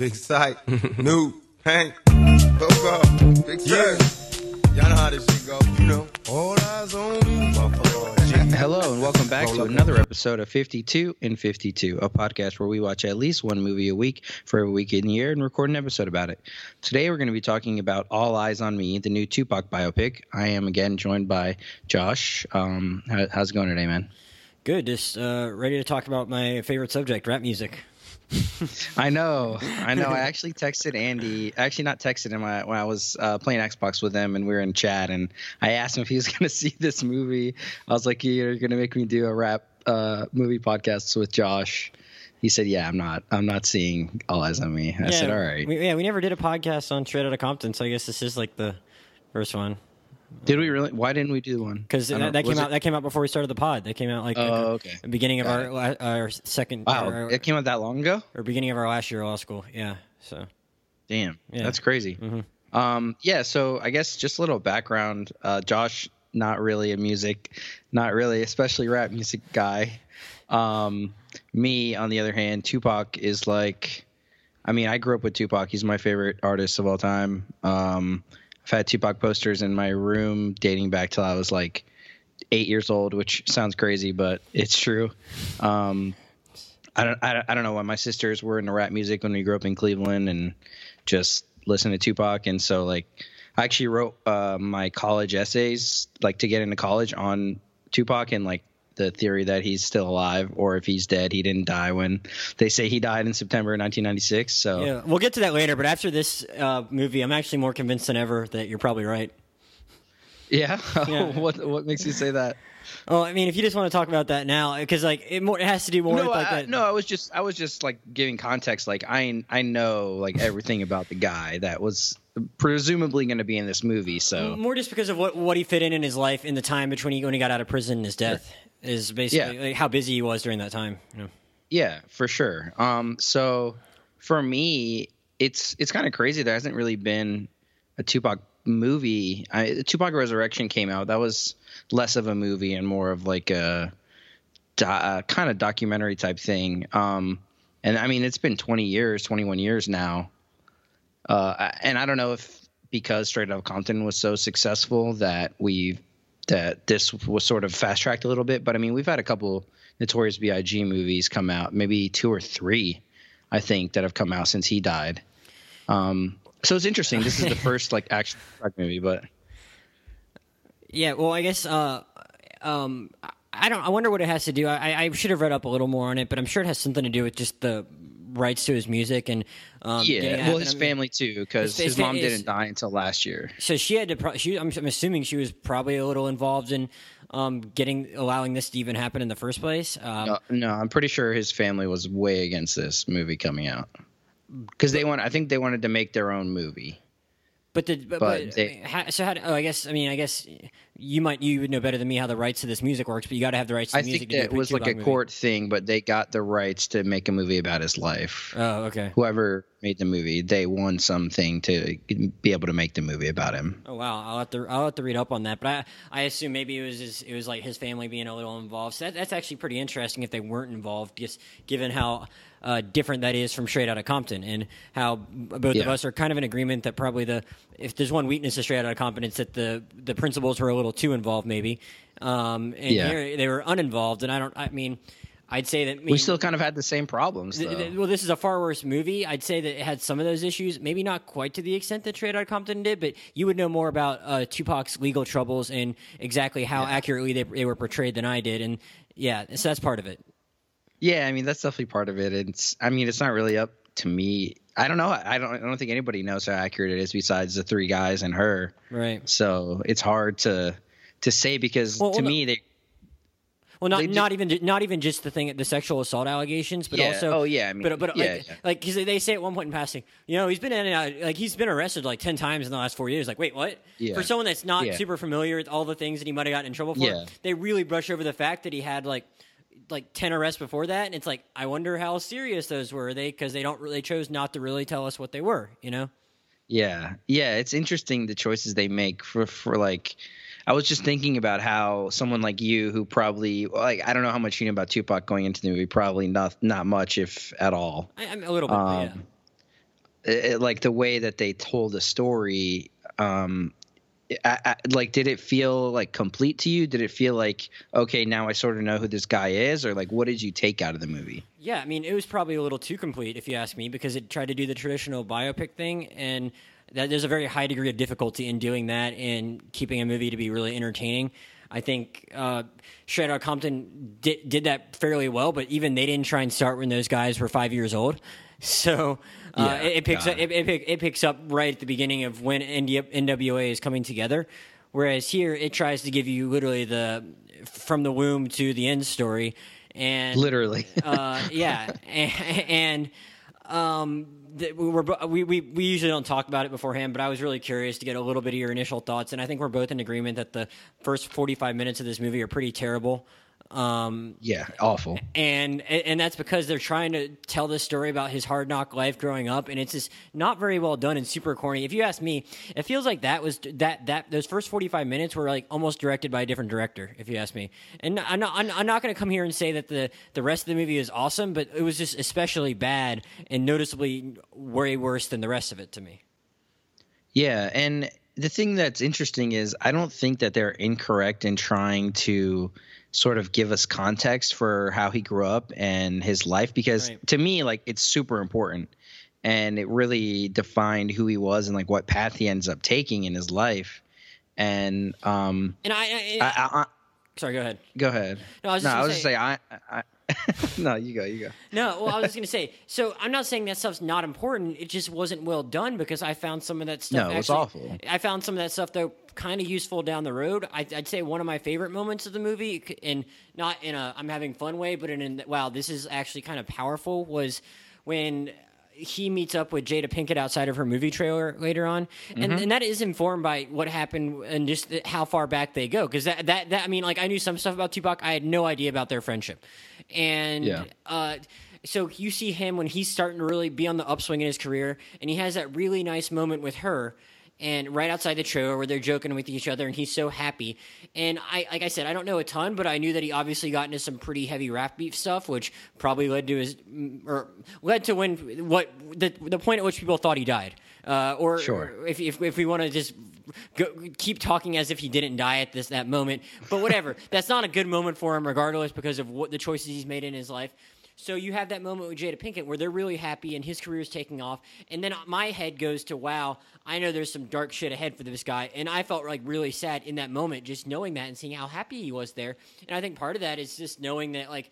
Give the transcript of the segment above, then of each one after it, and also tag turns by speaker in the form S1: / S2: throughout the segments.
S1: Big Sight, New, Hank, Coco, Big
S2: Yeah.
S1: Y'all know how this shit go. You know, all eyes on me. Motherfucker.
S3: Hello and welcome back to another episode of 52 in 52, a podcast where we watch at least one movie a week for a week in the year and record an episode about it. Today we're going to be talking about All Eyes on Me, the new Tupac biopic. I am again joined by Josh. Um, how, how's it going today, man?
S2: Good. Just uh, ready to talk about my favorite subject, rap music.
S3: I know, I know. I actually texted Andy. Actually, not texted him when I, when I was uh, playing Xbox with him, and we were in chat. And I asked him if he was going to see this movie. I was like, "You're going to make me do a rap uh, movie podcast with Josh." He said, "Yeah, I'm not. I'm not seeing All Eyes on Me." I
S2: yeah,
S3: said, "All right."
S2: We, yeah, we never did a podcast on Straight Outta Compton, so I guess this is like the first one
S3: Did we really? Why didn't we do one?
S2: because that, that came
S3: it-
S2: out. That came out before we started the pod. That came out like
S3: Oh,
S2: the
S3: okay.
S2: the beginning of
S3: Got
S2: our la- our second
S3: Wow,
S2: or,
S3: it came out that long ago.
S2: or beginning of our last year of law school. Yeah. So
S3: Damn,
S2: Yeah.
S3: that's crazy.
S2: Mhm.
S3: Um, yeah, so I guess just a little background. Uh, Josh, not really a music, not really, especially rap music guy. Um, me, on the other hand, Tupac is like, I mean, I grew up with Tupac. He's my favorite artist of all time. Um, Had Tupac posters in my room dating back till I was like eight years old, which sounds crazy, but it's true. Um, I don't, I I don't know why my sisters were into rap music when we grew up in Cleveland and just listened to Tupac. And so like, I actually wrote uh, my college essays like to get into college on Tupac and like the theory that he's still alive or if he's dead, he didn't die when they say he died in September 1996. So
S2: yeah, we'll get to that later. But after this uh, movie, I'm actually more convinced than ever that you're probably right.
S3: yeah,
S2: Yeah.
S3: what what makes you say that?
S2: Oh, I mean, if you just want to talk about that now, because like it, more, it has to do more
S3: no,
S2: with like
S3: I,
S2: that.
S3: no, I was just I was just like giving context. Like I I know like everything about the guy that was presumably going to be in this movie. So
S2: More just because of what what he fit in in his life in the time between he, when he got out of prison and his death is basically
S3: Yeah.
S2: like, how busy he was during that time. You know?
S3: Yeah, for sure. Um, so for me, it's it's kind of crazy. There hasn't really been a Tupac movie. I, Tupac Resurrection came out. That was less of a movie and more of like a, uh kind of documentary type thing. Um, and I mean, it's been 20 years, 21 years now. Uh, and I don't know if because Straight Outta Compton was so successful that we that this was sort of fast tracked a little bit. But I mean, we've had a couple Notorious B.I.G. movies come out, maybe two or three, I think, that have come out since he died. Um, so it's interesting. This is the first like action movie, but
S2: Yeah, well, I guess uh, um, I- I don't. I wonder what it has to do. I, I should have read up a little more on it, but I'm sure it has something to do with just the rights to his music and um,
S3: yeah, well, his family too, because
S2: His- his
S3: his mom
S2: fa- is-
S3: didn't die until last year.
S2: So she had to. Pro- she, I'm, I'm assuming she was probably a little involved in um, getting allowing this to even happen in the first place. Um,
S3: No, no, I'm pretty sure his family was way against this movie coming out because they want. I think they wanted to make their own movie.
S2: But the but,
S3: But they-
S2: how, so how? do- Oh, I guess I mean I guess you might you would know better than me how the rights to this music works, but you got to have the rights to
S3: I
S2: music
S3: think that it was like a
S2: movie.
S3: court thing, but they got the rights to make a movie about his life.
S2: Oh, okay.
S3: Whoever made the movie, they won something to be able to make the movie about him.
S2: Oh wow, I'll have to I'll have to read up on that. But I I assume maybe it was his, it was like his family being a little involved. So that, that's actually pretty interesting if they weren't involved, just given how uh, different that is from Straight Outta Compton and how both of us are kind of in agreement that probably the if there's one weakness of Straight Outta Compton, it's that the the principals were a little too involved maybe, um, and
S3: Yeah.
S2: here they were uninvolved. And I don't I mean. I'd say that I
S3: We still kind of had the same problems,
S2: Th- th- well, this is a far worse movie. I'd say that it had some of those issues, maybe not quite to the extent that Straight Outta Compton did, but you would know more about uh, Tupac's legal troubles and exactly how accurately they, they were portrayed than I did. And yeah, so that's part of it.
S3: Yeah, I mean that's definitely part of it. It's I mean it's not really up to me. I don't know. I don't. I don't think anybody knows how accurate it is besides the three guys and her.
S2: Right.
S3: So it's hard to to say because
S2: Well,
S3: to
S2: well, no-
S3: me they
S2: Well, not
S3: They ju-
S2: not even not even just the thing, the sexual assault allegations, but
S3: Yeah.
S2: also
S3: Oh, yeah, I mean,
S2: but but
S3: yeah,
S2: like
S3: yeah.
S2: like because they say at one point in passing, you know, he's been in and out, like he's been arrested like ten times in the last four years. Like, wait, what?
S3: Yeah.
S2: For someone that's not super familiar with all the things that he might have gotten in trouble for, they really brush over the fact that he had like like 10 arrests before that and it's like i wonder how serious those were they because they don't really they chose not to really tell us what they were you know
S3: Yeah, yeah, it's interesting the choices they make for for like. I was just thinking about how someone like you, who probably like I don't know how much you know about Tupac going into the movie, probably not not much if at all.
S2: I, i'm a little bit but yeah
S3: Um, it, like the way that they told the story um I, I, like did it feel like complete to you did it feel like okay now i sort of know who this guy is or like what did you take out of the movie
S2: Yeah, I mean, it was probably a little too complete, if you ask me, because it tried to do the traditional biopic thing, and that there's a very high degree of difficulty in doing that and keeping a movie to be really entertaining. I think uh, Straight Compton did, did that fairly well, but even they didn't try and start when those guys were five years old. So uh,
S3: Yeah,
S2: it, it picks up it, it, pick, it picks up right at the beginning of when NWA is coming together. Whereas here, it tries to give you literally the from the womb to the end story, and
S3: literally
S2: uh, yeah, and, and um, we were we, we we usually don't talk about it beforehand, but I was really curious to get a little bit of your initial thoughts, and I think we're both in agreement that the first forty five minutes of this movie are pretty terrible. Um,
S3: yeah awful
S2: and and that's because they're trying to tell this story about his hard knock life growing up, and it's just not very well done and super corny. If you ask me, it feels like that was that that those first forty five minutes were like almost directed by a different director. If you ask me, and I'm not I'm, I'm not going to come here and say that the the rest of the movie is awesome, but it was just especially bad and noticeably way worse than the rest of it to me.
S3: Yeah, and the thing that's interesting is I don't think that they're incorrect in trying to sort of give us context for how he grew up and his life because
S2: Right.
S3: to me like it's super important and it really defined who he was and like what path he ends up taking in his life. And um
S2: And I, I,
S3: I, I, I
S2: sorry, go ahead.
S3: go ahead.
S2: No, I was just
S3: I
S2: gonna
S3: was just
S2: say-
S3: say I, I No, you go, you go.
S2: No, well, I was just going to say. So I'm not saying that stuff's not important. It just wasn't well done because I found some of that stuff.
S3: No, it was
S2: actually-
S3: awful.
S2: I found some of that stuff though kind of useful down the road. I, I'd say one of my favorite moments of the movie, and not in a I'm having fun way, but in a wow, this is actually kind of powerful. Was when he meets up with Jada Pinkett outside of her movie trailer later on, and, and that is informed by what happened and just how far back they go. Because that, that that I mean, like I knew some stuff about Tupac, I had no idea about their friendship, and
S3: Yeah.
S2: uh, so you see him when he's starting to really be on the upswing in his career, and he has that really nice moment with her. And right outside the trailer where they're joking with each other, and he's so happy. And I, like I said, I don't know a ton, but I knew that he obviously got into some pretty heavy rap beef stuff, which probably led to his, or led to when what the the point at which people thought he died. Uh, or
S3: Sure.
S2: if if, if we want to just go, keep talking as if he didn't die at this that moment, but whatever, that's not a good moment for him, regardless, because of what the choices he's made in his life. So you have that moment with Jada Pinkett where they're really happy and his career is taking off, and then my head goes to wow, I know there's some dark shit ahead for this guy, and I felt like really sad in that moment just knowing that and seeing how happy he was there, and I think part of that is just knowing that like.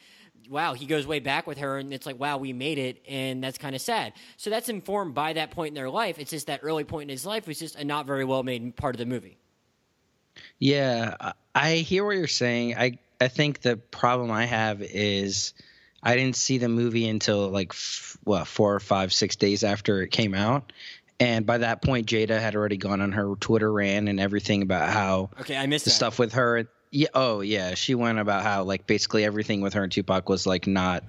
S2: Wow, he goes way back with her, and it's like, wow, we made it, and that's kind of sad. So that's informed by that point in their life. It's just that early point in his life was just a not very well made part of the movie.
S3: Yeah, I- hear what you're saying. I I think the problem I have is I didn't see the movie until like f- what four or five six days after it came out, and by that point Jada had already gone on her Twitter rant and everything about how
S2: Okay, I missed
S3: the
S2: that.
S3: stuff with her. Yeah, oh yeah, she went about how like basically everything with her and Tupac was like not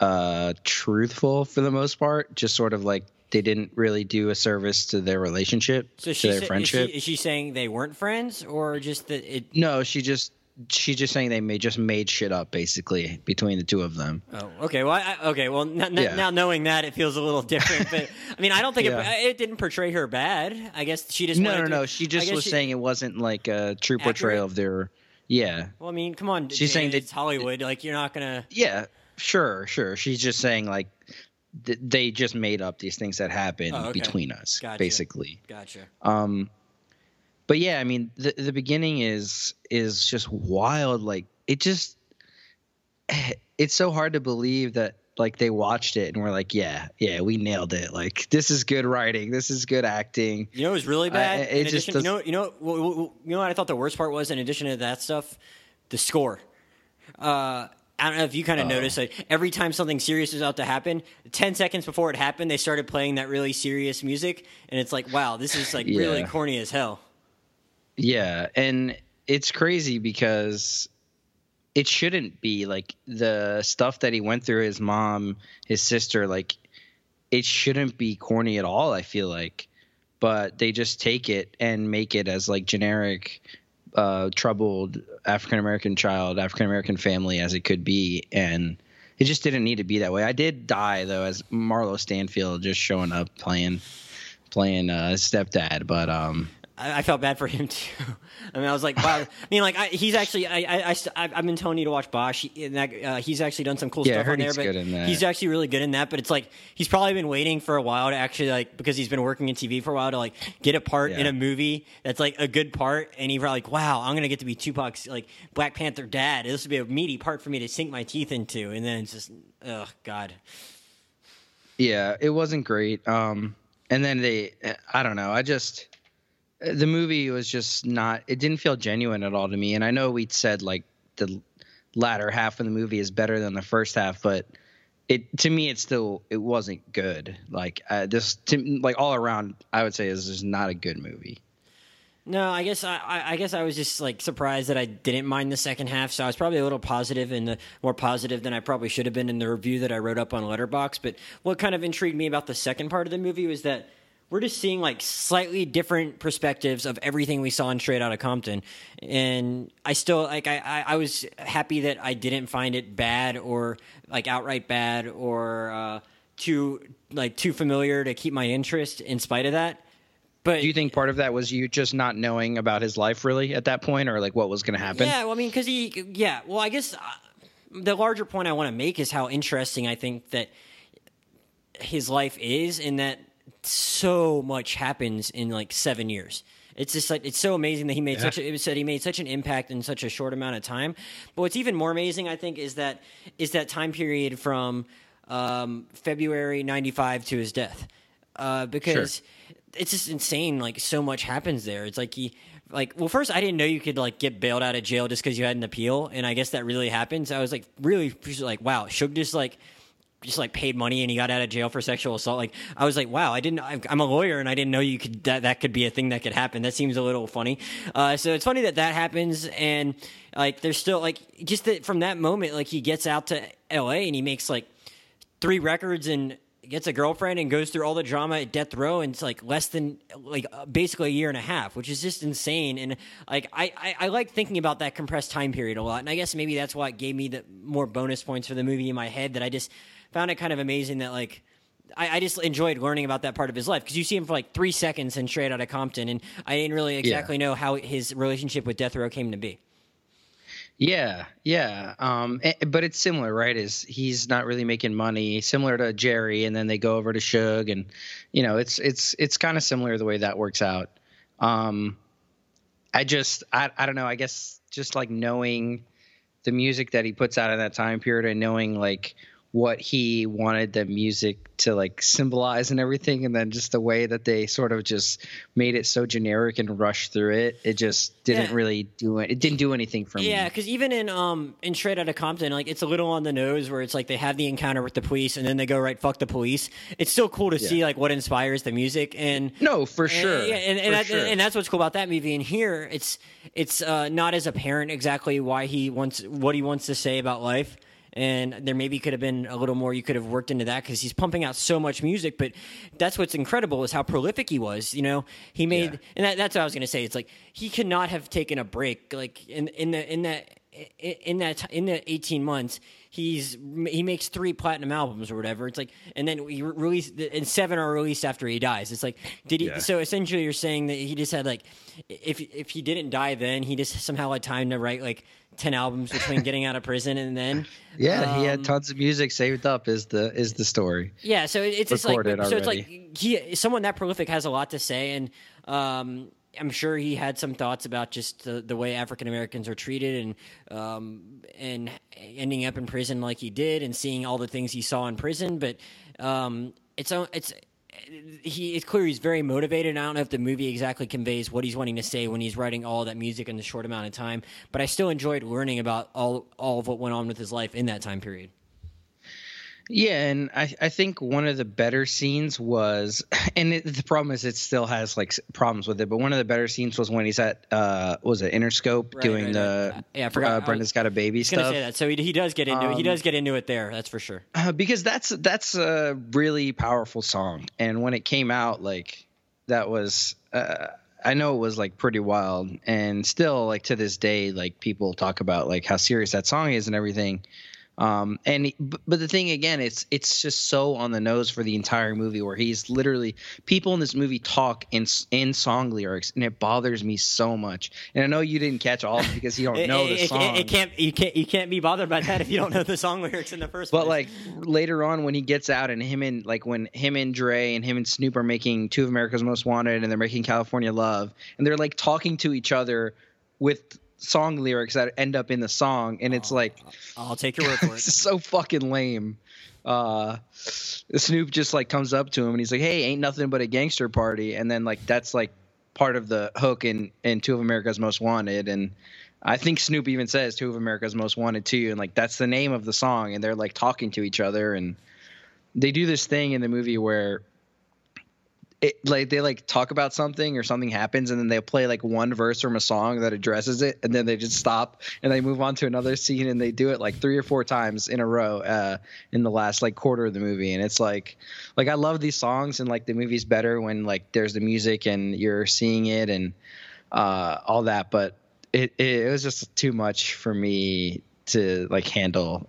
S3: uh truthful for the most part, just sort of like they didn't really do a service to their relationship,
S2: So
S3: to their
S2: sa-
S3: friendship.
S2: Is she, is she saying they weren't friends, or just that it?
S3: No, she just she just saying they made just made shit up basically between the two of them.
S2: Oh, okay. Well, I, okay. Well, n- n-
S3: Yeah.
S2: now knowing that, it feels a little different. But I mean, I don't think
S3: Yeah.
S2: it, it didn't portray her bad. I guess she just
S3: No, no,
S2: to-
S3: no. She just was
S2: she-
S3: saying it wasn't like a true
S2: Accurate?
S3: portrayal of their. Yeah,
S2: Well, I mean, come on.
S3: She's saying that-
S2: it's Hollywood. Like, you're not gonna.
S3: yeah, sure, sure. She's just saying like th- they just made up these things that happened
S2: Oh, okay.
S3: between us,
S2: Gotcha.
S3: basically.
S2: Gotcha.
S3: Um, but yeah, I mean, the the beginning is is just wild. Like it just, it's so hard to believe that like they watched it and were like, yeah, yeah, we nailed it. Like this is good writing. This is good acting.
S2: You know, it was really bad.
S3: it
S2: in
S3: just
S2: addition, you know, you know, you know what I thought the worst part was. In addition to that stuff, the score. Uh, I don't know if you kind of noticed like every time something serious was about to happen, ten seconds before it happened, they started playing that really serious music, and it's like, wow, this is like really corny as hell.
S3: Yeah, and it's crazy because it shouldn't be like the stuff that he went through his mom, his sister like it shouldn't be corny at all, I feel like. But they just take it and make it as like generic uh troubled African American child, African American family as it could be and it just didn't need to be that way. I did die though as Marlo Stanfield just showing up playing playing uh, stepdad, but um
S2: I, I felt bad for him too. I mean, I was like, wow. I mean, like, I, he's actually, I, I, I, I've been telling you to watch Bosch. And that, uh, he's actually done some cool
S3: Yeah,
S2: stuff on there,
S3: he's
S2: but
S3: good in that.
S2: he's actually really good in that. But it's like he's probably been waiting for a while to actually like because he's been working in TV for a while to like get a part in a movie that's like a good part, and he's probably like, wow, I'm gonna get to be Tupac's like Black Panther dad. This would be a meaty part for me to sink my teeth into, and then it's just, oh god.
S3: yeah, it wasn't great. Um and then they I don't know. I just the movie was just not it didn't feel genuine at all to me. And I know we'd said like the latter half of the movie is better than the first half, but it to me it still it wasn't good. Like uh, this to, like all around I would say is just not a good movie.
S2: No, I guess I, I guess I was just like surprised that I didn't mind the second half. So I was probably a little positive and the, more positive than I probably should have been in the review that I wrote up on Letterboxd. But what kind of intrigued me about the second part of the movie was that we're just seeing like slightly different perspectives of everything we saw in Straight Outta Compton. And I still like I, I, I was happy that I didn't find it bad or like outright bad or uh, too like too familiar to keep my interest in spite of that. But
S3: Do you think part of that was you just not knowing about his life really at that point, or like what was going to happen?
S2: Yeah, well, I mean, because he, yeah, well, I guess uh, the larger point I want to make is how interesting I think that his life is, in that so much happens in like seven years. It's just like it's so amazing that he made such. A, it was said he made such an impact in such a short amount of time. But what's even more amazing, I think, is that is that time period from um, February '95 to his death, uh, because it's just insane. Like so much happens there. It's like he. Like well, first I didn't know you could like get bailed out of jail just because you had an appeal, and I guess that really happens. I was like really like wow, Suge just like just like paid money and he got out of jail for sexual assault. Like I was like, wow, I didn't. I'm a lawyer and I didn't know you could that that could be a thing that could happen. That seems a little funny. Uh, so it's funny that that happens and like there's still like just that from that moment like he gets out to L.A. and he makes like three records and gets a girlfriend and goes through all the drama at death row and it's like less than like uh, basically a year and a half which is just insane and like I, I i like thinking about that compressed time period a lot and i guess maybe that's why it gave me the more bonus points for the movie in my head that i just found it kind of amazing that like I, I just enjoyed learning about that part of his life because you see him for like three seconds in Straight Outta Compton, and I didn't really exactly know how his relationship with Death Row came to be.
S3: Yeah, yeah. Um, but it's similar, right? Is he's not really making money, similar to Jerry, and then they go over to Suge, and you know, it's it's it's kind of similar the way that works out. Um, I just I I don't know. I guess just like knowing the music that he puts out in that time period, and knowing like what he wanted the music to like symbolize and everything, and then just the way that they sort of just made it so generic and rushed through it, it just didn't
S2: Yeah.
S3: really do it. It didn't do anything for me.
S2: Yeah, because even in um in Straight Outta Compton, like it's a little on the nose where it's like they have the encounter with the police and then they go right fuck the police. It's still cool to see like what inspires the music and
S3: No, for
S2: and-
S3: sure.
S2: yeah, and and, that,
S3: sure.
S2: and that's what's cool about that movie. And here, it's it's uh, not as apparent exactly why he wants what he wants to say about life. And there maybe could have been a little more you could have worked into that because he's pumping out so much music. But that's what's incredible is how prolific he was. You know, he made,
S3: Yeah.
S2: and that, that's what I was going to say. It's like he could not have taken a break. Like in in the in that in that in the 18 months he's he makes three platinum albums or whatever it's like and then he re- released and seven are released after he dies it's like did he
S3: Yeah.
S2: so essentially you're saying that he just had like if if he didn't die then he just somehow had time to write like 10 albums between getting out of prison and then
S3: yeah, he
S2: Um,
S3: had tons of music saved up. Is the is the story?
S2: yeah, so it's just like
S3: Recorded
S2: so it's like he someone that prolific has a lot to say, and um, I'm sure he had some thoughts about just the, the way African Americans are treated, and um, and ending up in prison like he did, and seeing all the things he saw in prison. But um, it's it's he it's clear he's very motivated. I don't know if the movie exactly conveys what he's wanting to say when he's writing all that music in the short amount of time. But I still enjoyed learning about all all of what went on with his life in that time period.
S3: Yeah, and I I think one of the better scenes was, and it, the problem is it still has like problems with it. But one of the better scenes was when he's at uh was it Interscope
S2: Right,
S3: doing
S2: right,
S3: the
S2: right. Yeah, I forgot.
S3: Uh, Brenda's got a baby
S2: I was gonna
S3: stuff.
S2: say that. So he, he does get into it. He
S3: Um,
S2: does get into it there. That's for sure.
S3: Uh, because that's that's a really powerful song, and when it came out, like that was. Uh, I know it was like pretty wild, and still like to this day, like people talk about like how serious that song is and everything. Um, and but the thing again, it's it's just so on the nose for the entire movie where he's literally people in this movie talk in in song lyrics, and it bothers me so much. And I know you didn't catch all of it because you don't
S2: It,
S3: know the
S2: it- it-
S3: song.
S2: it can't you can't you can't be bothered by that if you don't know the song lyrics in the first
S3: But
S2: place.
S3: like later on, when he gets out and him and like when him and Dre and him and Snoop are making two of America's Most Wanted and they're making California Love and they're like talking to each other with song lyrics that end up in the song and it's like
S2: I'll take your word for it.
S3: it's so fucking lame. Uh, Snoop just like comes up to him and he's like, "Hey, ain't nothing but a gangster party," and then like that's like part of the hook in in Two of America's Most Wanted, and I think Snoop even says Two of America's Most Wanted too, and like that's the name of the song, and they're like talking to each other, and they do this thing in the movie where. It, like they like talk about something or something happens and then they play like one verse from a song that addresses it and then they just stop and they move on to another scene and they do it like three or four times in a row uh, in the last like quarter of the movie. And it's like like I love these songs and like the movie's better when like there's the music and you're seeing it and uh, all that but it, it was just too much for me to like handle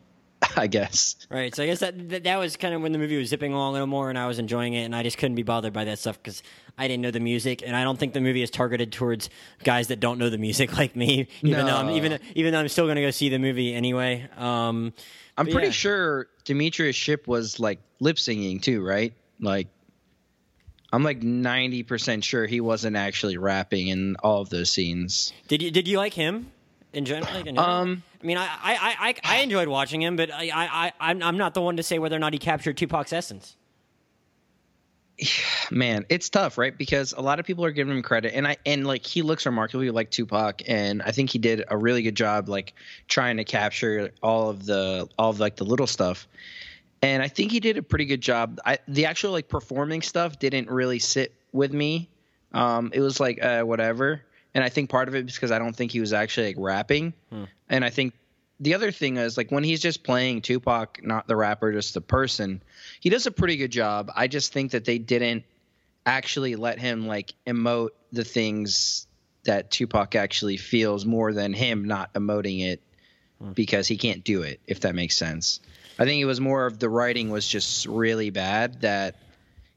S3: I guess
S2: Right. So I guess that, that that was kind of when the movie was zipping along a little more, and I was enjoying it, and I just couldn't be bothered by that stuff because I didn't know the music, and I don't think the movie is targeted towards guys that don't know the music like me. Even though I'm
S3: No.
S2: even even though I'm still going to go see the movie anyway. Um,
S3: I'm pretty
S2: yeah.
S3: sure Demetrius Shipp was like lip singing too, right? Like, I'm like 90% sure he wasn't actually rapping in all of those scenes.
S2: did you did you like him in general? Like, in general?
S3: Um,
S2: I mean, I, I, I, I, enjoyed watching him, but I, I, I, I'm I'm not the one to say whether or not he captured Tupac's essence.
S3: Man, it's tough, right? Because a lot of people are giving him credit, and I and like he looks remarkably like Tupac, and I think he did a really good job, like trying to capture all of the all of like the little stuff. And I think he did a pretty good job. I, the actual like performing stuff didn't really sit with me. Um, it was like uh, whatever, and I think part of it is because I don't think he was actually like rapping. Hmm. And I think the other thing is like when he's just playing Tupac, not the rapper, just the person, he does a pretty good job. I just think that they didn't actually let him like emote the things that Tupac actually feels more than him not emoting it hmm. because he can't do it, if that makes sense. I think it was more of the writing was just really bad that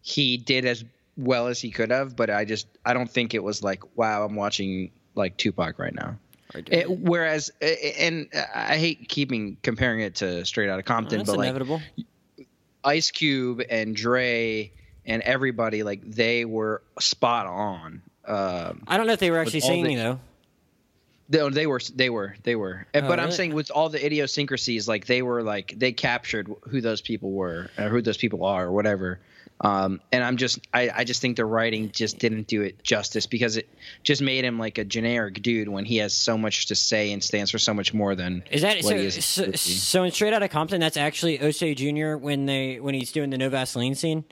S3: he did as well as he could have, but I just I don't think it was like wow, I'm watching like Tupac right now. It- whereas, and I hate keeping comparing it to Straight Outta Compton,
S2: That's
S3: but like
S2: inevitable.
S3: Ice Cube and Dre and everybody, like they were spot on. Um,
S2: I don't know if they were actually
S3: all the-
S2: singing though.
S3: they, they were, they were, they were.
S2: Oh,
S3: but I'm saying with all the idiosyncrasies, like they were, like they captured who those people were, or who those people are, or whatever. Um, and I'm just, I, I just think the writing just didn't do it justice because it just made him like a generic dude when he has so much to say and stands for so much more than
S2: Is that so?
S3: is
S2: So, so in Straight Outta Compton, that's actually O'Shea Jr. when they when he's doing the no Vaseline scene.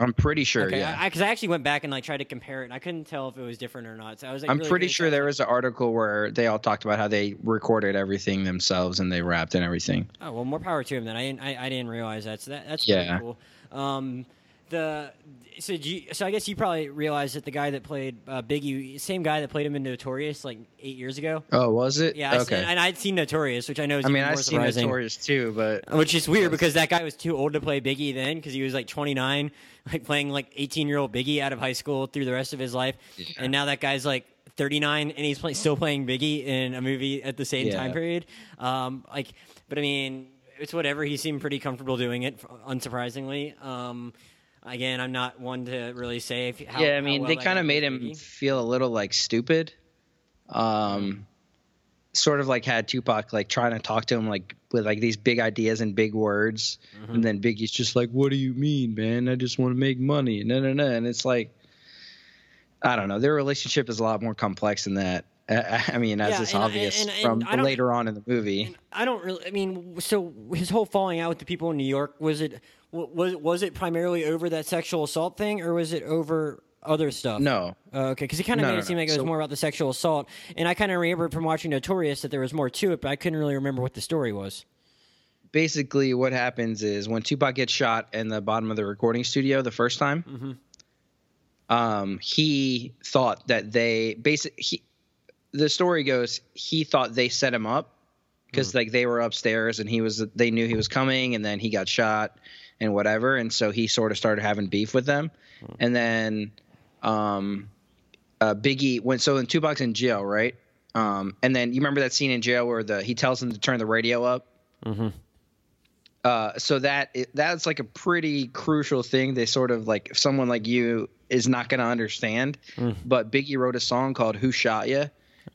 S3: I'm pretty sure,
S2: Okay,
S3: yeah.
S2: I because I, actually went back and like tried to compare it, and I couldn't tell if it was different or not. So I was like,
S3: I'm
S2: really
S3: pretty sure there was an article where they all talked about how they recorded everything themselves and they rapped and everything.
S2: Oh well, more power to him. Then I didn't I, I didn't realize that. So that that's
S3: Yeah.
S2: pretty cool. Um, the so do you, so I guess you probably realized that the guy that played uh, Biggie, same guy that played him in Notorious like eight years ago.
S3: Oh, was it?
S2: Yeah,
S3: okay.
S2: seen, and I'd seen Notorious, which I know is
S3: I mean,
S2: even more
S3: I've seen
S2: surprising.
S3: Notorious too, but
S2: Which is weird because that guy was too old to play Biggie then because he was like 29, like playing like 18 year old Biggie out of high school through the rest of his life. And now that guy's like 39 and he's play, still playing Biggie in a movie at the same
S3: Yeah.
S2: time period. Um, like, but I mean, it's whatever. He seemed pretty comfortable doing it, unsurprisingly. Um, again, I'm not one to really say if how,
S3: yeah, I mean,
S2: well
S3: they kind of made him feel a little like stupid. Um, sort of like had Tupac like trying to talk to him like with like these big ideas and big words,
S2: Mm-hmm.
S3: and then Biggie's just like, "What do you mean, man? I just want to make money." No, no, no, and it's like, I don't know. Their relationship is a lot more complex than that. I, mean, as
S2: Yeah,
S3: is
S2: and-
S3: obvious
S2: and- and
S3: from later on in the movie.
S2: I don't really. I mean, so his whole falling out with the people in New York was it was was it primarily over that sexual assault thing, or was it over other stuff?
S3: No,
S2: Uh, okay, because he kind of
S3: No,
S2: made
S3: no,
S2: it seem
S3: no.
S2: like it was
S3: So-
S2: more about the sexual assault, and I kind of remembered from watching Notorious that there was more to it, but I couldn't really remember what the story was.
S3: basically what happens is when Tupac gets shot in the bottom of the recording studio the first time,
S2: Mm-hmm.
S3: um, he thought that they basic he, the story goes he thought they set him up because like they were upstairs and he was they knew he was coming and then he got shot and whatever. And so he sort of started having beef with them. And then um uh biggie went so in two tupac's in jail right? Um and then you remember that scene in jail where the he tells him to turn the radio up? Mm-hmm. uh, so that that's like a pretty crucial thing. They sort of like someone like you is not going to understand. But Biggie wrote a song called "Who Shot Ya,"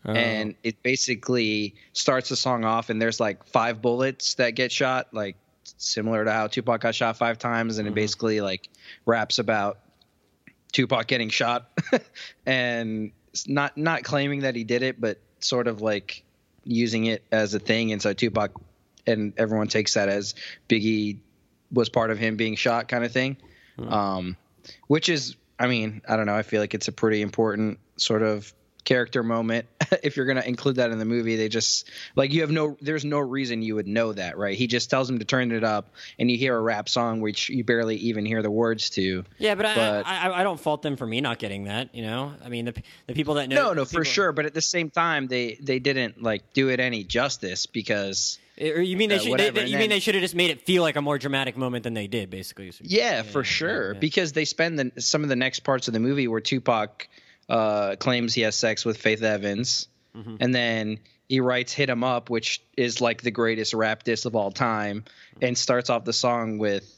S3: and it basically starts the song off, and there's like five bullets that get shot, like similar to how Tupac got shot five times, and it basically like raps about Tupac getting shot, and not not claiming that he did it, but sort of like using it as a thing. And so Tupac and everyone takes that as Biggie was part of him being shot, kind of thing. Um, which is, I mean, I don't know. I feel like it's a pretty important sort of character moment. if you're gonna include that in the movie, they just like you have no. There's no reason you would know that, right? He just tells him to turn it up, and you hear a rap song which you barely even hear the words to.
S2: Yeah, but,
S3: But-
S2: I, I I don't fault them for me not getting that. You know, I mean the the people that know.
S3: No, no, for sure. But at the same time, they they didn't like do it any justice because
S2: Or you mean they
S3: Uh,
S2: should? They, they- you mean they should have just made it feel like a more dramatic moment than they did, basically.
S3: Yeah, for sure.
S2: yeah.
S3: Because they spend the, some of the next parts of the movie where Tupac uh, claims he has sex with Faith Evans,
S2: Mm-hmm.
S3: and then he writes "Hit 'Em Up," which is like the greatest rap diss of all time, and starts off the song with,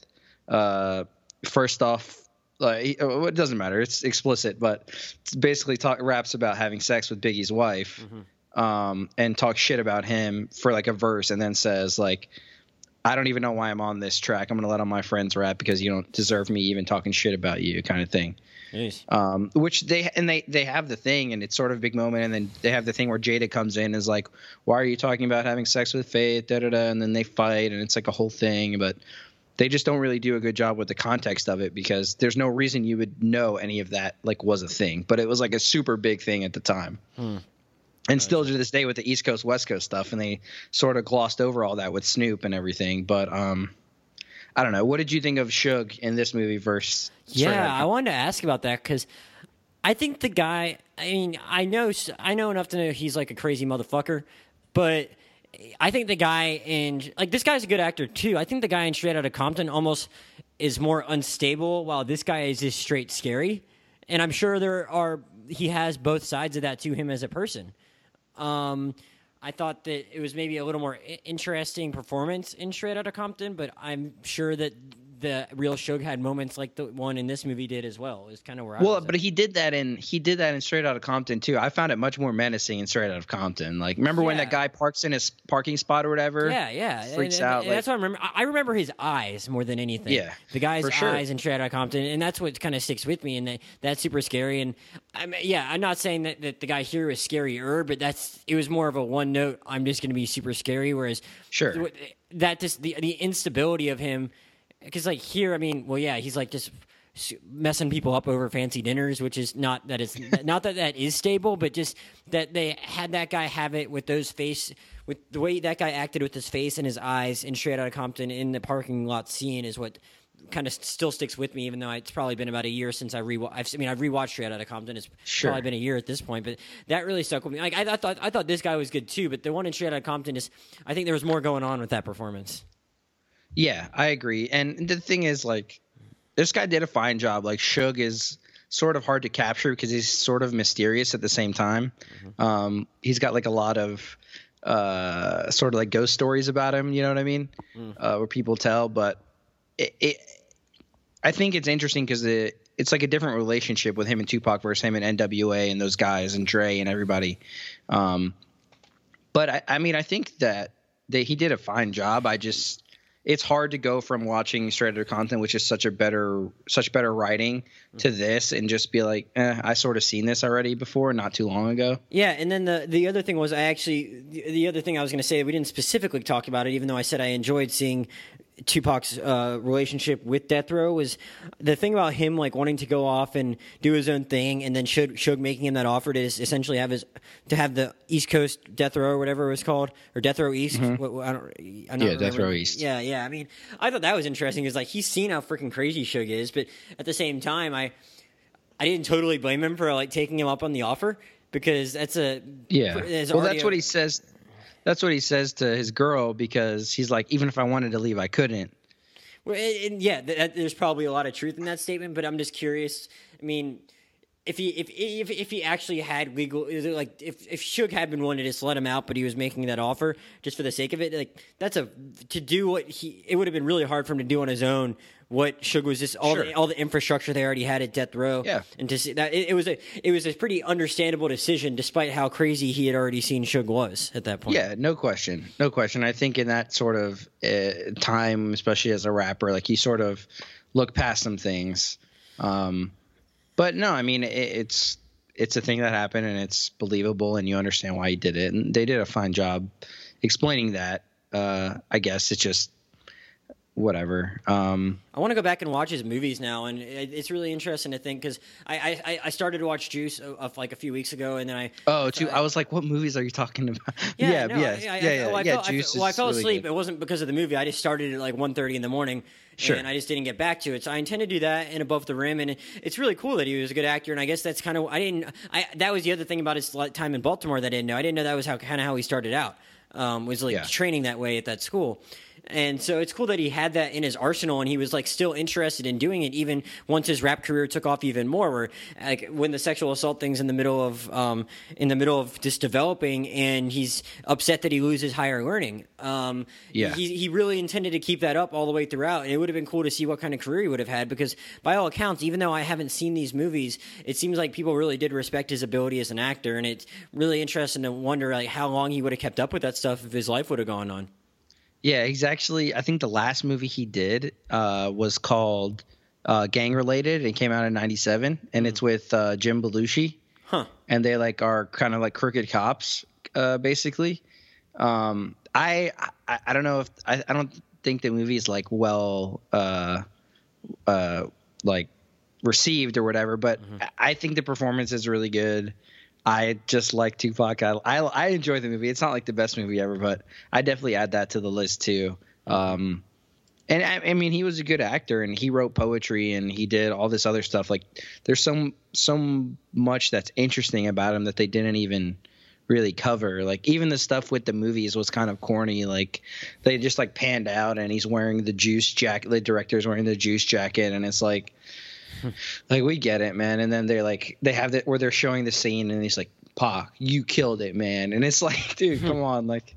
S3: uh, first off. Like, uh, it doesn't matter. It's explicit, but it's basically talk raps about having sex with Biggie's wife, um, and talks shit about him for like a verse, and then says like, I don't even know why I'm on this track. I'm gonna let all my friends rap because you don't deserve me even talking shit about you, kind of thing.
S2: Jeez.
S3: Um, which they and they they have the thing, and it's sort of a big moment, and then they have the thing where Jada comes in and is like, "Why are you talking about having sex with Faith?" Da da da, and then they fight, and it's like a whole thing, but they just don't really do a good job with the context of it because there's no reason you would know any of that like was a thing, but it was like a super big thing at the time. And still to this day with the East Coast West Coast stuff, and they sort of glossed over all that with Snoop and everything. But um, I don't know. What did you think of Suge in this movie versus?
S2: Yeah, I wanted to ask about that because I think the guy. I mean, I know I know enough to know he's like a crazy motherfucker, but I think the guy in like this guy's a good actor too. I think the guy in Straight Outta Compton almost is more unstable, while this guy is just straight scary. And I'm sure there are he has both sides of that to him as a person. Um, I thought that it was maybe a little more interesting performance in Straight Outta Compton, but I'm sure that the real Suge had moments like the one in this movie did as well. Is kind of where I
S3: Well, but
S2: at.
S3: he did that in he did that in Straight Outta Compton too. I found it much more menacing in Straight Outta Compton. Like, remember when that guy parks in his parking spot or whatever?
S2: yeah, yeah,
S3: freaks
S2: and, and-
S3: out,
S2: and
S3: like-
S2: that's what I remember. I remember his eyes more than anything.
S3: Yeah,
S2: the guy's
S3: sure.
S2: eyes in Straight Outta Compton, and that's what kind of sticks with me. And that, that's super scary. And I mean, yeah, I'm not saying that, that the guy here was scarier, but that's it was more of a one note. I'm just going to be super scary. Whereas
S3: Sure.
S2: th- that just the the instability of him, because like here, I mean, well, yeah, he's like just messing people up over fancy dinners, which is not that it's not that that is stable, but just that they had that guy have it with those face with the way that guy acted with his face and his eyes in Straight Outta Compton in the parking lot scene is what kind of still sticks with me, even though it's probably been about a year since I re. I've, I mean, I've rewatched Straight Outta Compton. It's
S3: Sure.
S2: probably been a year at this point, but that really stuck with me. Like I, I thought, I thought this guy was good too, but the one in Straight Outta Compton is, I think there was more going on with that performance.
S3: Yeah, I agree. And the thing is, like, this guy did a fine job. Like, Suge is sort of hard to capture because he's sort of mysterious at the same time. Um, he's got like a lot of uh, sort of like ghost stories about him. You know what I mean? Uh, where people tell, but it, it I think it's interesting because it, it's like a different relationship with him and Tupac versus him and NWA and those guys and Dre and everybody. Um, but I, I mean, I think that they, he did a fine job. I just, it's hard to go from watching Straight Outta Compton, which is such a better, such better writing, to this and just be like, eh, I sort of seen this already before, not too long ago.
S2: Yeah, and then the the other thing was I actually the, the other thing I was going to say we didn't specifically talk about it, even though I said I enjoyed seeing Tupac's uh, relationship with Death Row was the thing about him like wanting to go off and do his own thing, and then Suge, Suge making him that offer to essentially have his to have the East Coast Death Row or whatever it was called or Death Row East. What, what- I don't. I don't
S3: Yeah, Death. Row East.
S2: Yeah, yeah. I mean, I thought that was interesting because like he's seen how freaking crazy Suge is, but at the same time, I I didn't totally blame him for like taking him up on the offer because that's a
S3: Yeah. Well, that's
S2: a-
S3: what he says. That's what he says to his girl because he's like, even if I wanted to leave, I couldn't.
S2: Well, and, yeah, there's probably a lot of truth in that statement, but I'm just curious. I mean, if he if if if he actually had legal like if if Suge had been willing to just let him out, but he was making that offer just for the sake of it, like that's a to do what he it would have been really hard for him to do on his own. What Suge was just all the all the infrastructure they already had at Death Row,
S3: Yeah.
S2: and to see that it, it was a it was a pretty understandable decision, despite how crazy he had already seen Suge was at that point.
S3: Yeah, no question, no question. I think in that sort of uh, time, especially as a rapper, like you sort of look past some things. Um, but no, I mean it, it's it's a thing that happened and it's believable and you understand why he did it and they did a fine job explaining that. Uh, I guess it's just whatever. Um,
S2: I want to go back and watch his movies now, and it, it's really interesting to think because I, I I started to watch Juice uh, of like a few weeks ago, and then I
S3: oh, too, I was like, what movies are you talking about?
S2: yeah
S3: yeah,
S2: no,
S3: yeah,
S2: I, I,
S3: yeah, yeah.
S2: well, I
S3: yeah,
S2: fell, I,
S3: Juice
S2: well, I fell
S3: really
S2: asleep.
S3: good.
S2: It wasn't because of the movie. I just started at like 1.30 in the morning,
S3: Sure.
S2: and I just didn't get back to it. So I intend to do that in Above the Rim, and it's really cool that he was a good actor. And I guess that's kind of I didn't. I that was the other thing about his time in Baltimore that I didn't know. I didn't know that was how kind of how he started out. Um, was like
S3: Yeah.
S2: training that way at that school. And so it's cool that he had that in his arsenal and he was like still interested in doing it even once his rap career took off even more where like when the sexual assault thing's in the middle of um, in the middle of just developing and he's upset that he loses higher learning. Um,
S3: Yeah.
S2: he, he really intended to keep that up all the way throughout and it would have been cool to see what kind of career he would have had because by all accounts even though I haven't seen these movies it seems like people really did respect his ability as an actor and it's really interesting to wonder like how long he would have kept up with that stuff if his life would have gone on.
S3: Yeah, he's actually. I think the last movie he did uh, was called uh, Gang Related. It came out in '97, and it's with uh, Jim Belushi,
S2: Huh.
S3: and they like are kind of like crooked cops, uh, basically. Um, I, I I don't know if I, I don't think the movie is like well uh, uh, like received or whatever, but I I think the performance is really good. I just like Tupac. I, I I enjoy the movie. It's not like the best movie ever, but I definitely add that to the list too. Um, and I, I mean, he was a good actor, and he wrote poetry, and he did all this other stuff. Like, there's so so much that's interesting about him that they didn't even really cover. Like, even the stuff with the movies was kind of corny. Like, they just like panned out, and he's wearing the juice jacket. The director's wearing the juice jacket, and it's like, like we get it, man. And then they're like, they have that where they're showing the scene, and he's like, "Pac, you killed it, man." And it's like, dude, come on, like.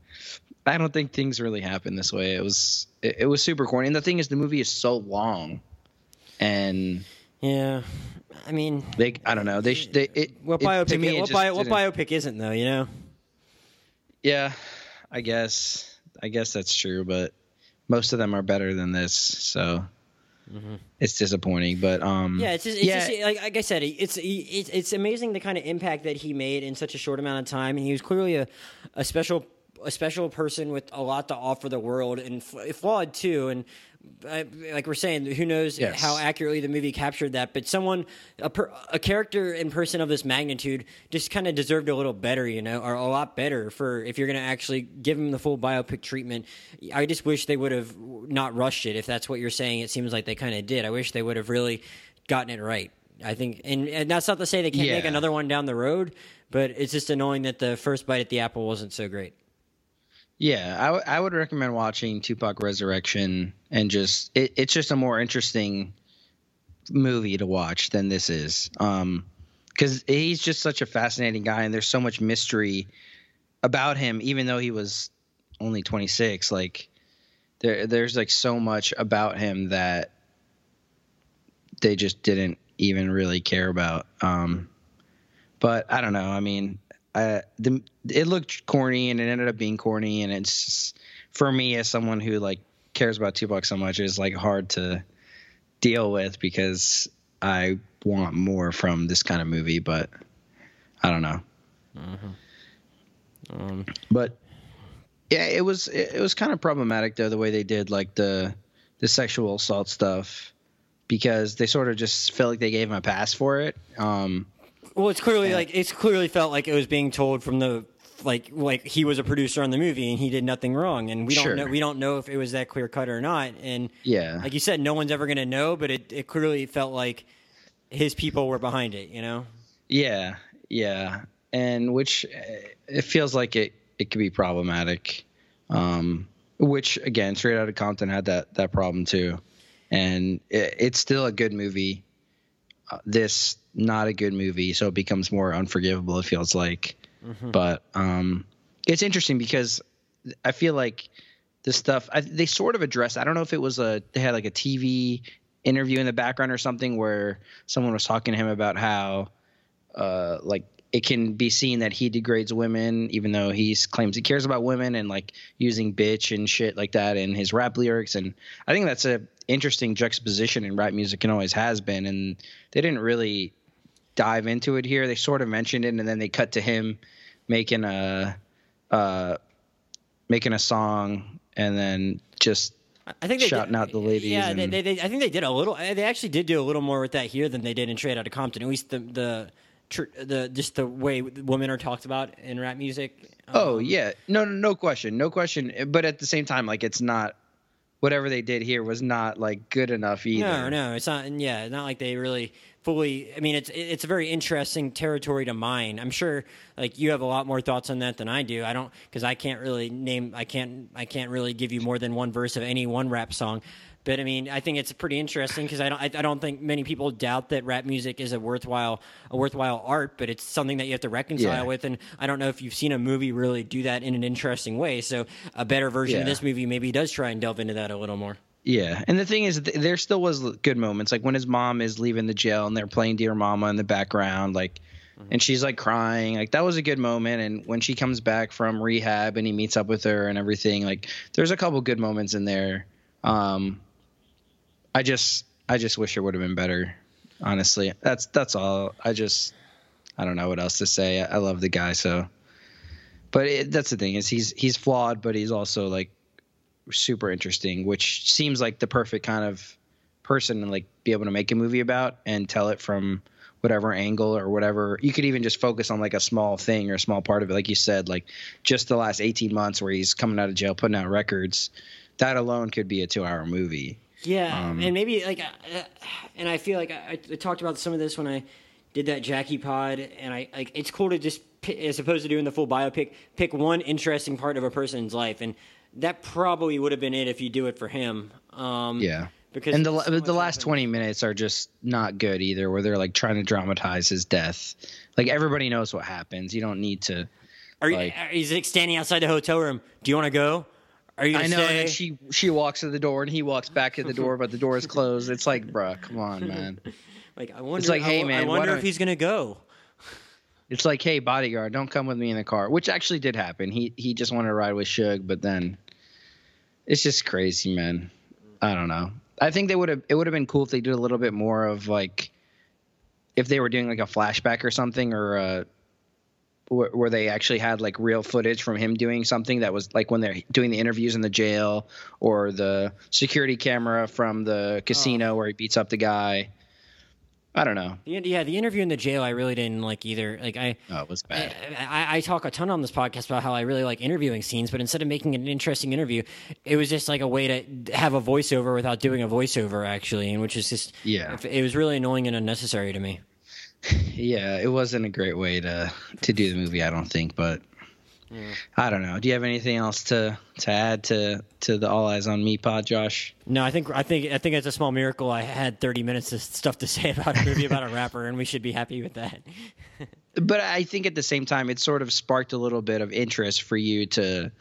S3: I don't think things really happen this way. It was it, it was super corny. And the thing is, the movie is so long, and
S2: Yeah, I mean,
S3: they I don't know they they it,
S2: what
S3: it-
S2: biopic?
S3: me,
S2: what, bio, what biopic isn't though? You know.
S3: Yeah, I guess I guess that's true, but most of them are better than this, so it's disappointing. But um,
S2: Mm-hmm. Yeah, it's just, it's
S3: yeah,
S2: just like, like I said, it's it's it's amazing the kind of impact that he made in such a short amount of time, and he was clearly a a special a special person with a lot to offer the world, and f- flawed too. And uh, like we're saying, who knows
S3: Yes.
S2: how accurately the movie captured that? But someone a per, a character and person of this magnitude just kind of deserved a little better, you know, or a lot better for if you're going to actually give him the full biopic treatment. I just wish they would have not rushed it. If that's what you're saying, it seems like they kind of did. I wish they would have really gotten it right. I think, and, and that's not to say they can't make another one down the road, but it's just annoying that the first bite at the apple wasn't so great.
S3: Yeah, I, w- I would recommend watching Tupac Resurrection and just it, it's just a more interesting movie to watch than this is. Um cuz he's just such a fascinating guy and there's so much mystery about him even though he was only 26 like there there's like so much about him that they just didn't even really care about. Um but I don't know. I mean, uh, the it looked corny and it ended up being corny, and it's just, for me as someone who like cares about Tupac so much, it's like hard to deal with because I want more from this kind of movie, but I don't know.
S2: Um,
S3: But yeah, it was it, it was kind of problematic though the way they did like the the sexual assault stuff because they sort of just felt like they gave him a pass for it. Um,
S2: Well, it's clearly like it's clearly felt like it was being told from the like like he was a producer on the movie and he did nothing wrong, and we
S3: Sure.
S2: don't know we don't know if it was that clear cut or not. And
S3: yeah,
S2: like you said, no one's ever going to know, but it it clearly felt like his people were behind it. You know.
S3: Yeah, yeah, and which uh, it feels like it it could be problematic. Um, which again, Straight out of Compton had that that problem too, and it, it's still a good movie. Uh, this not a good movie, so it becomes more unforgivable. It feels like, but um, it's interesting because I feel like the stuff I, they sort of address. I don't know if it was a they had like a TV interview in the background or something where someone was talking to him about how uh, like it can be seen that he degrades women even though he claims he cares about women and like using bitch and shit like that in his rap lyrics and i think that's a interesting juxtaposition in rap music and always has been and they didn't really dive into it here they sort of mentioned it and then they cut to him making a uh making a song and then just
S2: I think they
S3: shouting
S2: did,
S3: out the ladies
S2: Yeah,
S3: and-
S2: they, they, they, I think they did a little. They actually did do a little more with that here than they did in Straight Outta Compton. At least the the the just the way women are talked about in rap music.
S3: Oh
S2: Um,
S3: yeah, no, no, no question, no question. But at the same time, like it's not whatever they did here was not like good enough either.
S2: No, no, it's not. Yeah, not like they really fully. I mean, it's it's a very interesting territory to mine. I'm sure, like you have a lot more thoughts on that than I do. I don't because I can't really name. I can't. I can't really give you more than one verse of any one rap song. But I mean, I think it's pretty interesting because I don't. I, I don't think many people doubt that rap music is a worthwhile a worthwhile art, but it's something that you have to reconcile
S3: Yeah.
S2: with. And I don't know if you've seen a movie really do that in an interesting way. So a better version of this movie maybe does try and delve into that a little more.
S3: Yeah, and the thing is, there still was good moments, like when his mom is leaving the jail and they're playing "Dear Mama" in the background, like, and she's like crying. Like that was a good moment. And when she comes back from rehab and he meets up with her and everything, like, there's a couple good moments in there. Um, I just, I just wish it would have been better. Honestly, that's that's all. I just, I don't know what else to say. I, I love the guy so. But it, that's the thing is he's he's flawed, but he's also like super interesting, which seems like the perfect kind of person to like be able to make a movie about and tell it from whatever angle or whatever. You could even just focus on like a small thing or a small part of it, like you said, like just the last eighteen months where he's coming out of jail, putting out records. That alone could be a two-hour movie.
S2: Yeah,
S3: Um,
S2: and maybe like, uh, and I feel like I, I talked about some of this when I did that Jackie pod, and I like it's cool to just as opposed to doing the full biopic, pick one interesting part of a person's life, and that probably would have been it if you do it for him. Um,
S3: Yeah.
S2: because
S3: and the
S2: so
S3: the last
S2: happened.
S3: 20 minutes are just not good either where they're like trying to dramatize his death like everybody knows what happens you don't need to
S2: Are you?
S3: like-
S2: he's like standing outside the hotel room. Do you want to go? Are you?
S3: I know, and
S2: Stay?
S3: then she she walks to the door, and he walks back to the door, but the door is closed. It's like, bruh, come on, man.
S2: like, I wonder.
S3: It's
S2: like,
S3: hey,
S2: I
S3: man, why
S2: wonder if he's gonna go.
S3: It's like, hey, bodyguard, don't come with me in the car, which actually did happen. He he just wanted to ride with Suge, but then it's just crazy, man. I don't know. I think they would have. It would have been cool if they did a little bit more of like, if they were doing like a flashback or something, or uh, where, where they actually had like real footage from him doing something that was like when they're doing the interviews in the jail, or the security camera from the casino where he beats up the guy. I don't know.
S2: Yeah, the interview in the jail, I really didn't like either. Like, I.
S3: Oh, it was
S2: I,
S3: bad.
S2: I, I talk a ton on this podcast about how I really like interviewing scenes, but instead of making an interesting interview, it was just like a way to have a voiceover without doing a voiceover, actually, and which is just
S3: Yeah.
S2: it was really annoying and unnecessary to me.
S3: Yeah, it wasn't a great way to to do the movie, I don't think, but I don't know. Do you have anything else to to add to to the All Eyez on Me pod, Josh?
S2: No, I think I think I think it's a small miracle. I had thirty minutes of stuff to say about a movie about a rapper, and we should be happy with that.
S3: But I think at the same time, it sort of sparked a little bit of interest for you to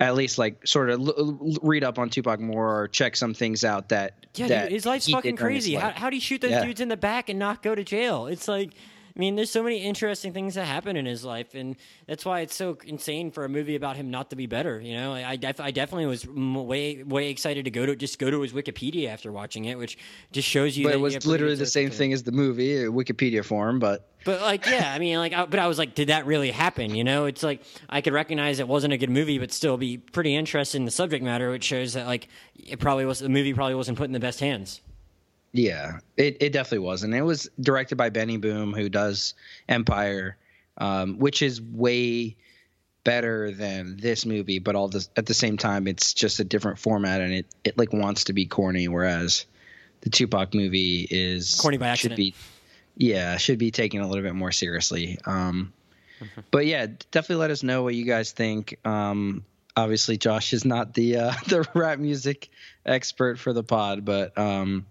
S3: at least like sort of l- l- read up on Tupac more or check some things out that
S2: Yeah,
S3: that
S2: dude, his life's fucking
S3: his
S2: crazy. How
S3: life.
S2: how do you shoot those
S3: Yeah.
S2: dudes in the back and not go to jail? It's like, I mean, there's so many interesting things that happen in his life, and that's why it's so insane for a movie about him not to be better. You know, I, I, def- I definitely was way way excited to go to just go to his Wikipedia after watching it, which just shows you.
S3: But it was literally the same thing as the movie, uh, Wikipedia form, but
S2: But like, yeah, I mean, like, I, but I was like, did that really happen? You know, it's like I could recognize it wasn't a good movie, but still be pretty interested in the subject matter, which shows that like it probably was the movie probably wasn't put in the best hands.
S3: Yeah, it, it definitely was, and it was directed by Benny Boom, who does Empire, um, which is way better than this movie. But all this, at the same time, it's just a different format, and it, it like wants to be corny, whereas the Tupac movie is
S2: Corny by
S3: Should
S2: accident.
S3: be, yeah, should be taken a little bit more seriously. Um, but yeah, definitely let us know what you guys think. Um, obviously, Josh is not the uh, the rap music expert for the pod, but um,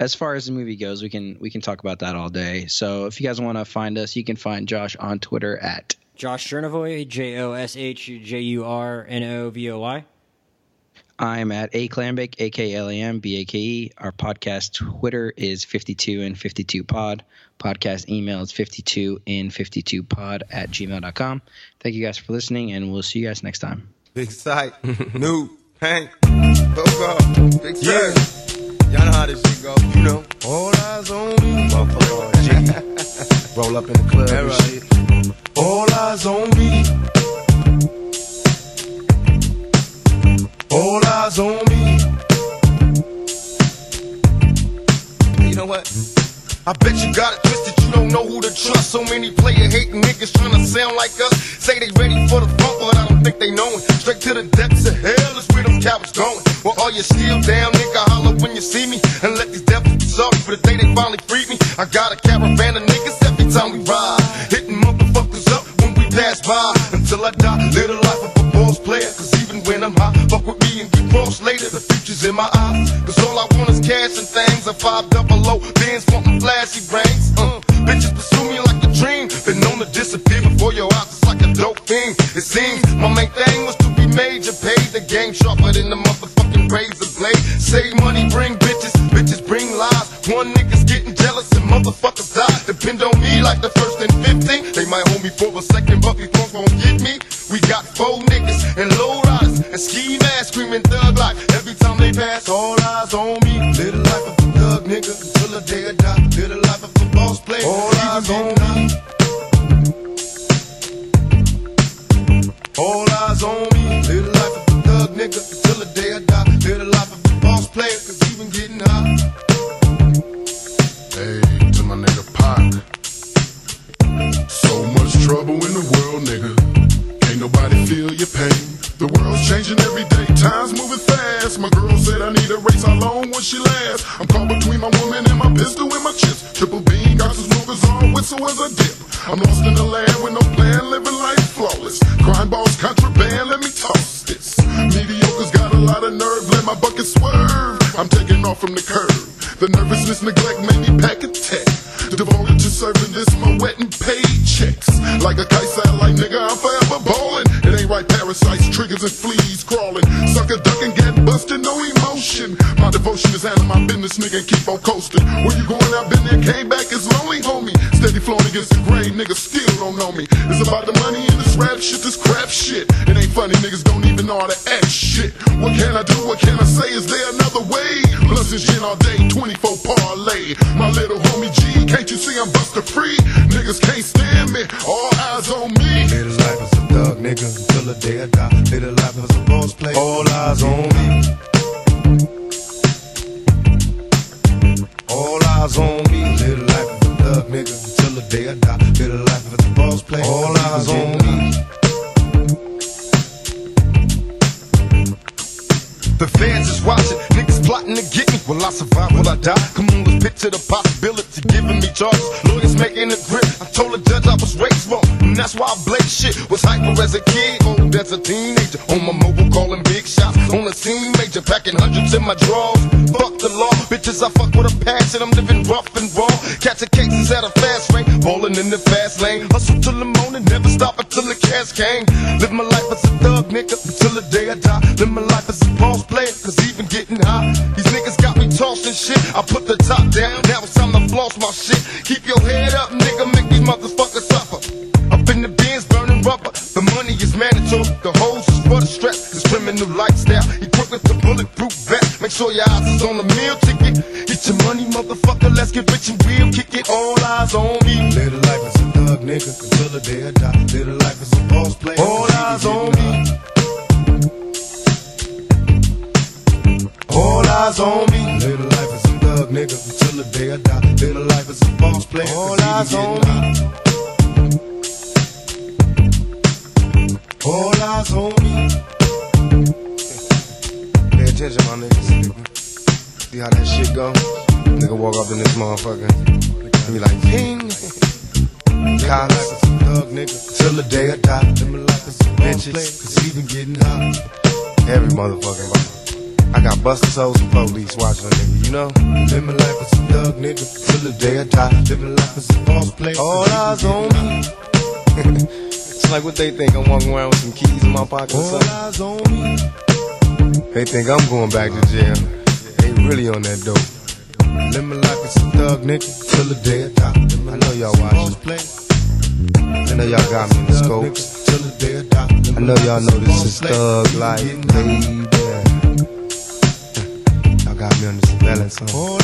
S3: as far as the movie goes, we can we can talk about that all day. So if you guys want to find us, you can find Josh on Twitter at
S2: Josh Jurnovoy, J O S H J U R N O V O Y.
S3: I'm at A Clambake, A K L A M B A K E. Our podcast Twitter is 52 and 52 pod. Podcast email is 52 in 52 pod at gmail.com. Thank you guys for listening, and we'll see you guys next time.
S1: Big sight, new, Hank, Coco, big
S4: Yeah.
S1: Y'all know how this shit go. You know, all eyes on me.
S4: Motherfucker. Roll up in the club
S1: That
S4: and
S1: right.
S4: shit. All eyes on me. All eyes on me.
S1: You know what?
S4: I bet you got it twisted, you don't know who to trust. So many player hating niggas trying to sound like us. Say they ready for the funk, but I don't think they know it. Straight to the depths of hell is where them cowards going. Well, all you still down, nigga, for the day they finally freed me. I got a caravan of niggas every time we ride. Hitting motherfuckers up when we pass by. Until I die, live the life of a boss player. Cause even when I'm high, fuck with me and get crossed later. The future's in my eyes. Cause all I want is cash and things. A five double O, bands wanting flashy brains. Uh, bitches pursue me like a dream. Been known to disappear before your eyes. It's like a dope thing. It seems my main thing was to be major. Paid the game sharper than the motherfucking the first and 15. They might hold me for a second, but these punks won't get me. We got four niggas and low riders and ski masks screaming thug like every time they pass. All eyes on me. Live the life of a thug nigga until the day I die.
S5: Little G, can't you see I'm buster free? Niggas can't stand me, all eyes on me.
S4: Live the life as a thug nigga until the day I die. Live the life as a boss player. All eyes on me. All eyes on me. Live the life of a thug nigga until the day I die. Live the life as a boss player. All eyes on me. The fans is watching, plotting to get me. Will I survive? Will I die? Come on, let's picture the possibility. Giving me charges, lawyers making a grip. I told the judge I was raised wrong, and that's why I blaze shit. Was hyper as a kid, old as a teenager. On my mobile, calling big shots. On the scene, major, packing hundreds in my drawers. Fuck the law, bitches, I fuck with a passion. I'm living rough and raw. Catching cases at a fast rate, balling in the fast lane. Hustle till the morning, never stop until the cash came. Live my life as a thug, nigga, until the day I die. Live my life as a boss player, cause even getting high. These niggas got me tossing shit. I put the top down, now it's time to floss my shit. Keep your head up, nigga, make these motherfuckers. Up bins, rubber. The money is mandatory, the hoes is for the stress. This criminal lifestyle, He equipped with the bulletproof vest. Make sure your eyes is on the meal ticket. Get your money, motherfucker, let's get rich and real. Kick it, all eyes on me. Live the life as a thug, nigga, until the day I die. Live the life as a boss player. All eyes on me. All eyes on me. Live the life as a thug, nigga, until the day I die. Live the life as a boss player. All eyes on me. All eyes on me.
S1: Pay attention, my niggas. See how that shit go? Nigga walk up in this motherfucker and be like, ping.
S4: Thug nigga. till the day I die. Living life is a bitches, cause even getting hot.
S1: Every motherfucking body. I got busted souls and police watching a nigga, you know?
S4: Living my life as a thug nigga till the day I die. Living life as a boss player.
S1: All eyes on me. like what they think. I'm walking around with some keys in my pocket or something. They think I'm going back to jail. They really on that dope.
S4: Living life as a thug nigga till the day I die.
S1: I know y'all watching. I know y'all got me in the
S4: day
S1: I know y'all know this is thug life, baby. Y'all got me on the surveillance. Huh?
S4: All